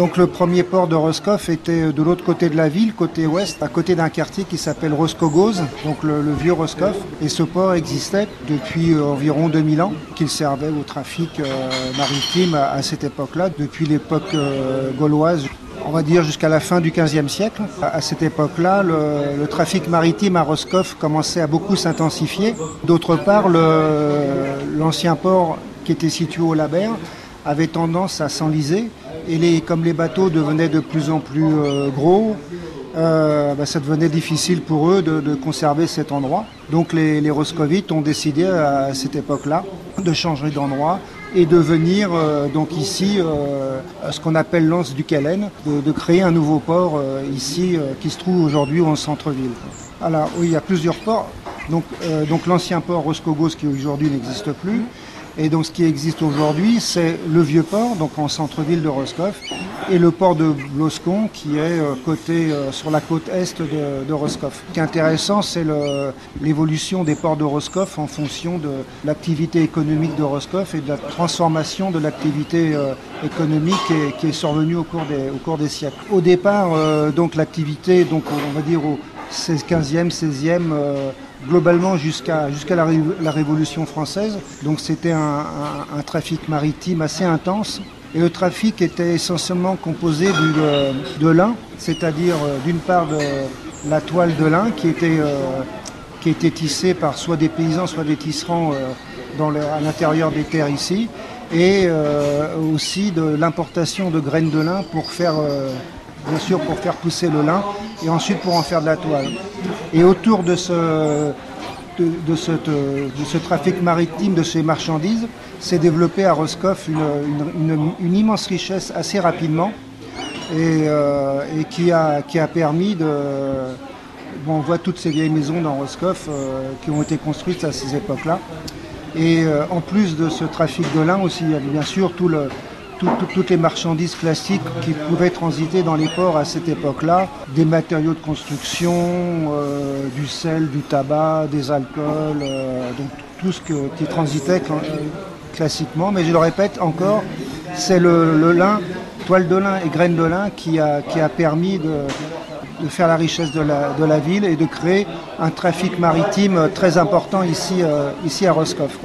Donc le premier port de Roscoff était de l'autre côté de la ville, côté ouest, à côté d'un quartier qui s'appelle Roscogoz, donc le, vieux Roscoff. Et ce port existait depuis euh, environ 2000 ans, qu'il servait au trafic euh, maritime à, cette époque-là, depuis l'époque euh, gauloise on va dire jusqu'à la fin du XVe siècle. À cette époque-là, le, trafic maritime à Roscoff commençait à beaucoup s'intensifier. D'autre part, l'ancien port qui était situé au Labert avait tendance à s'enliser et comme les bateaux devenaient de plus en plus euh, gros, euh, bah, ça devenait difficile pour eux de, conserver cet endroit. Donc les, Roscovites ont décidé à cette époque-là de changer d'endroit et de venir euh, donc ici à ce qu'on appelle l'Anse du Calène, de, créer un nouveau port ici qui se trouve aujourd'hui en centre-ville. Alors il y a plusieurs ports. Donc, donc l'ancien port Roscogos qui aujourd'hui n'existe plus. Et donc ce qui existe aujourd'hui, c'est le vieux port, donc en centre-ville de Roscoff, et le port de Bloscon qui est euh, côté, euh, sur la côte est de, Roscoff. Ce qui est intéressant, c'est l'évolution des ports de Roscoff en fonction de l'activité économique de Roscoff et de la transformation de l'activité euh, économique qui est survenue au cours des, au cours des siècles. Au départ, donc l'activité, on va dire au 15e, 16e, globalement jusqu'à jusqu'à la, Révolution française. Donc c'était un, trafic maritime assez intense. Et le trafic était essentiellement composé de, lin, c'est-à-dire euh, d'une part de la toile de lin qui était, euh, qui était tissée par soit des paysans, soit des tisserands euh, dans à l'intérieur des terres ici, et aussi de l'importation de graines de lin pour faire bien sûr pour faire pousser le lin et ensuite pour en faire de la toile. Et autour de ce, de, ce trafic maritime, de ces marchandises, s'est développée à Roscoff une, immense richesse assez rapidement et, euh, qui, a, qui a permis de... Bon, on voit toutes ces vieilles maisons dans Roscoff euh, qui ont été construites à ces époques-là. Et euh, en plus de ce trafic de lin aussi, il y avait bien sûr tout le, toutes les marchandises classiques qui pouvaient transiter dans les ports à cette époque-là, des matériaux de construction, euh, du sel, du tabac, des alcools, euh, donc tout ce qui transitait classiquement. Mais je le répète encore, c'est le, lin, toile de lin et graines de lin qui a, permis de, faire la richesse de la, ville et de créer un trafic maritime très important ici, euh, ici à Roscoff.